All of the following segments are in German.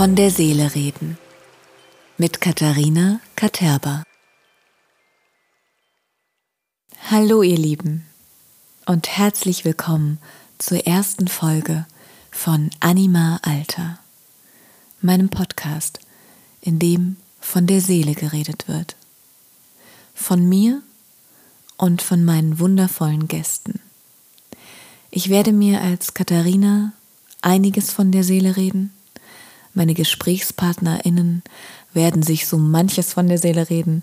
Von der Seele reden mit Katharina Katerba. Hallo ihr Lieben und herzlich willkommen zur ersten Folge von Anima Alter, meinem Podcast, in dem von der Seele geredet wird. Von mir und von meinen wundervollen Gästen. Ich werde mir als Katharina einiges von der Seele reden. Meine GesprächspartnerInnen werden sich so manches von der Seele reden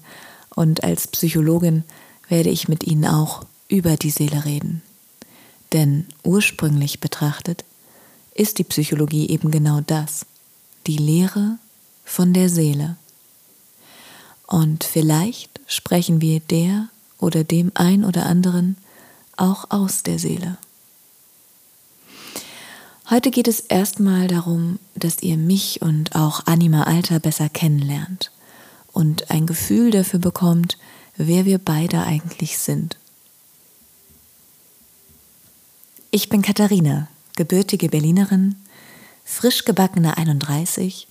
und als Psychologin werde ich mit ihnen auch über die Seele reden. Denn ursprünglich betrachtet ist die Psychologie eben genau das, die Lehre von der Seele. Und vielleicht sprechen wir der oder dem ein oder anderen auch aus der Seele. Heute geht es erstmal darum, dass ihr mich und auch Anima Alter besser kennenlernt und ein Gefühl dafür bekommt, wer wir beide eigentlich sind. Ich bin Katharina, gebürtige Berlinerin, frisch gebackene 31,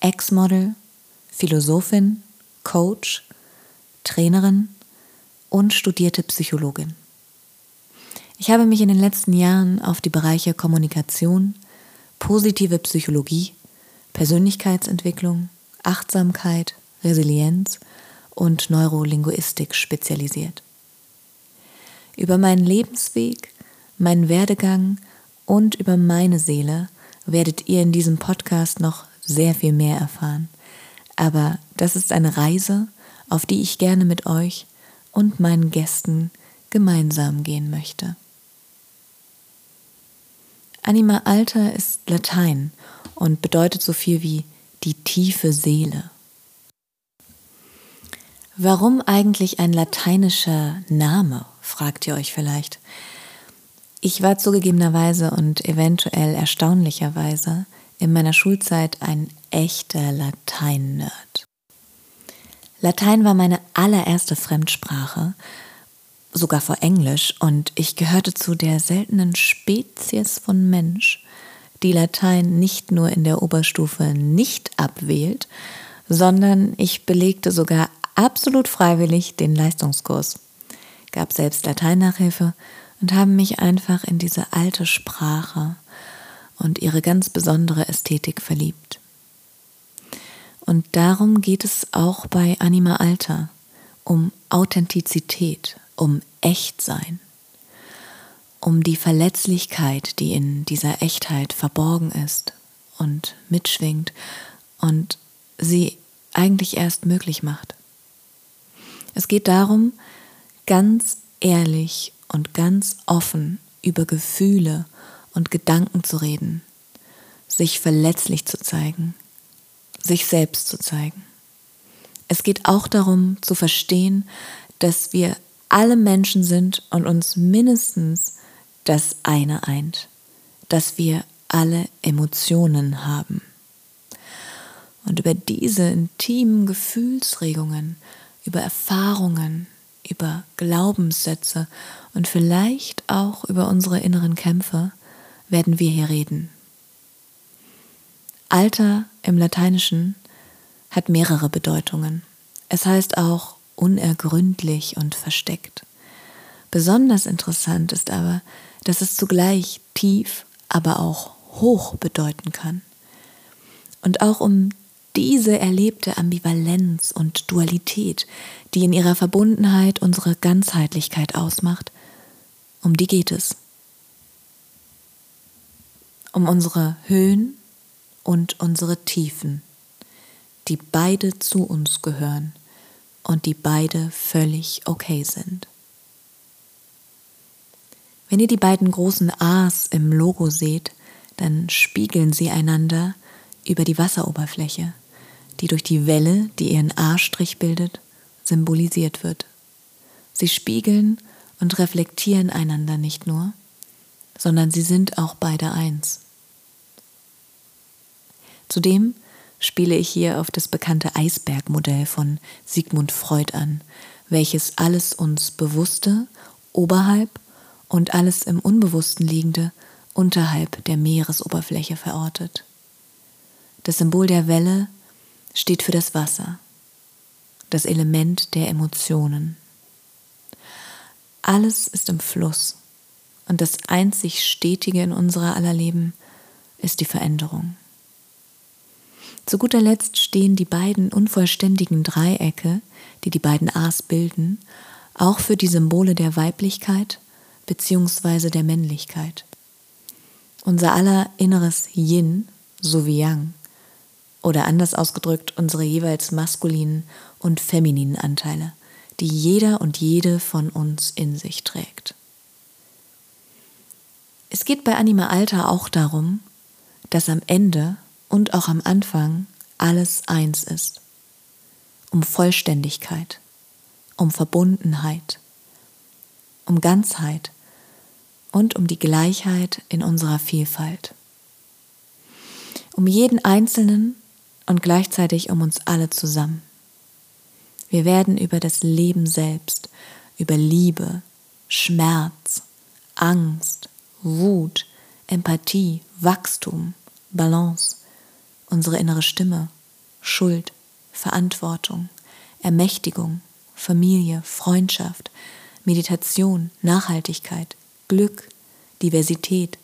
Ex-Model, Philosophin, Coach, Trainerin und studierte Psychologin. Ich habe mich in den letzten Jahren auf die Bereiche Kommunikation, positive Psychologie, Persönlichkeitsentwicklung, Achtsamkeit, Resilienz und Neurolinguistik spezialisiert. Über meinen Lebensweg, meinen Werdegang und über meine Seele werdet ihr in diesem Podcast noch sehr viel mehr erfahren. Aber das ist eine Reise, auf die ich gerne mit euch und meinen Gästen gemeinsam gehen möchte. Anima Alter ist Latein und bedeutet so viel wie die tiefe Seele. Warum eigentlich ein lateinischer Name, fragt ihr euch vielleicht. Ich war zugegebenerweise und eventuell erstaunlicherweise in meiner Schulzeit ein echter Latein-Nerd. Latein war meine allererste Fremdsprache sogar vor Englisch, und ich gehörte zu der seltenen Spezies von Mensch, die Latein nicht nur in der Oberstufe nicht abwählt, sondern ich belegte sogar absolut freiwillig den Leistungskurs, gab selbst Lateinnachhilfe und habe mich einfach in diese alte Sprache und ihre ganz besondere Ästhetik verliebt. Und darum geht es auch bei Anima Alter, um Authentizität, um Echtsein, um die Verletzlichkeit, die in dieser Echtheit verborgen ist und mitschwingt und sie eigentlich erst möglich macht. Es geht darum, ganz ehrlich und ganz offen über Gefühle und Gedanken zu reden, sich verletzlich zu zeigen, sich selbst zu zeigen. Es geht auch darum zu verstehen, dass wir alle Menschen sind und uns mindestens das eine eint, dass wir alle Emotionen haben. Und über diese intimen Gefühlsregungen, über Erfahrungen, über Glaubenssätze und vielleicht auch über unsere inneren Kämpfe werden wir hier reden. Alter im Lateinischen hat mehrere Bedeutungen. Es heißt auch unergründlich und versteckt. Besonders interessant ist aber, dass es zugleich tief, aber auch hoch bedeuten kann. Und auch um diese erlebte Ambivalenz und Dualität, die in ihrer Verbundenheit unsere Ganzheitlichkeit ausmacht, um die geht es. Um unsere Höhen und unsere Tiefen, die beide zu uns gehören und die beide völlig okay sind. Wenn ihr die beiden großen A's im Logo seht, dann spiegeln sie einander über die Wasseroberfläche, die durch die Welle, die ihren A-Strich bildet, symbolisiert wird. Sie spiegeln und reflektieren einander nicht nur, sondern sie sind auch beide eins. Zudem spiele ich hier auf das bekannte Eisbergmodell von Sigmund Freud an, welches alles uns Bewusste oberhalb und alles im Unbewussten liegende unterhalb der Meeresoberfläche verortet. Das Symbol der Welle steht für das Wasser, das Element der Emotionen. Alles ist im Fluss und das einzig Stetige in unserer aller Leben ist die Veränderung. Zu guter Letzt stehen die beiden unvollständigen Dreiecke, die die beiden A's bilden, auch für die Symbole der Weiblichkeit bzw. der Männlichkeit. Unser aller inneres Yin sowie Yang oder anders ausgedrückt unsere jeweils maskulinen und femininen Anteile, die jeder und jede von uns in sich trägt. Es geht bei Anima Alta auch darum, dass am Ende und auch am Anfang alles eins ist. Um Vollständigkeit, um Verbundenheit, um Ganzheit und um die Gleichheit in unserer Vielfalt. Um jeden Einzelnen und gleichzeitig um uns alle zusammen. Wir werden über das Leben selbst, über Liebe, Schmerz, Angst, Wut, Empathie, Wachstum, Balance, unsere innere Stimme, Schuld, Verantwortung, Ermächtigung, Familie, Freundschaft, Meditation, Nachhaltigkeit, Glück, Diversität,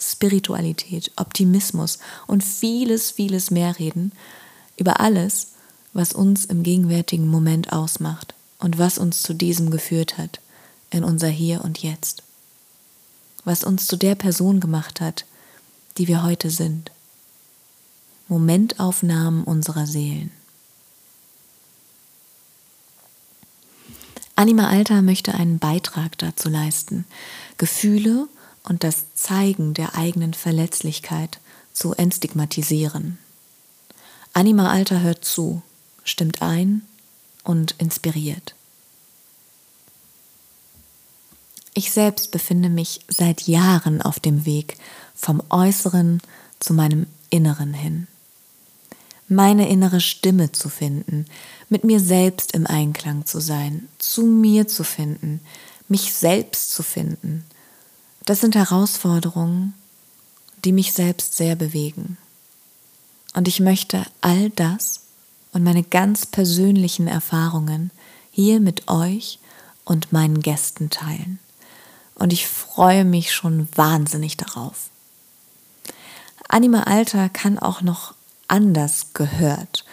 Spiritualität, Optimismus und vieles, vieles mehr reden über alles, was uns im gegenwärtigen Moment ausmacht und was uns zu diesem geführt hat, in unser Hier und Jetzt, was uns zu der Person gemacht hat, die wir heute sind. Momentaufnahmen unserer Seelen. Anima Alta möchte einen Beitrag dazu leisten, Gefühle und das Zeigen der eigenen Verletzlichkeit zu entstigmatisieren. Anima Alta hört zu, stimmt ein und inspiriert. Ich selbst befinde mich seit Jahren auf dem Weg vom Äußeren zu meinem Inneren hin. Meine innere Stimme zu finden, mit mir selbst im Einklang zu sein, zu mir zu finden, mich selbst zu finden. Das sind Herausforderungen, die mich selbst sehr bewegen. Und ich möchte all das und meine ganz persönlichen Erfahrungen hier mit euch und meinen Gästen teilen. Und ich freue mich schon wahnsinnig darauf. Anima Alter kann auch noch anders gehört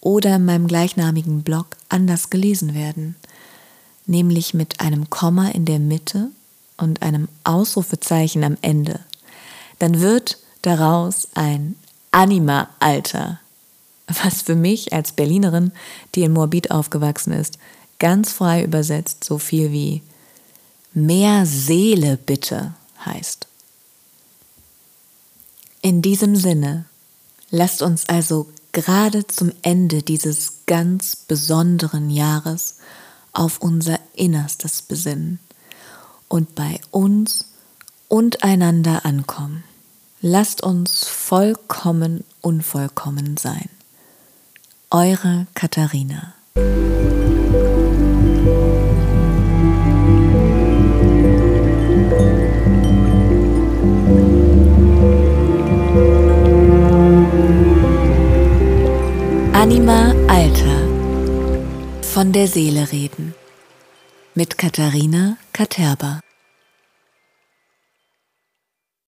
oder in meinem gleichnamigen Blog anders gelesen werden, nämlich mit einem Komma in der Mitte und einem Ausrufezeichen am Ende. Dann wird daraus ein Anima-Alter, was für mich als Berlinerin, die in Moabit aufgewachsen ist, ganz frei übersetzt so viel wie mehr Seele bitte heißt. In diesem Sinne, lasst uns also gerade zum Ende dieses ganz besonderen Jahres auf unser Innerstes besinnen und bei uns und einander ankommen. Lasst uns vollkommen unvollkommen sein. Eure Katharina. Anima Alter. Von der Seele reden. Mit Katharina Katerba.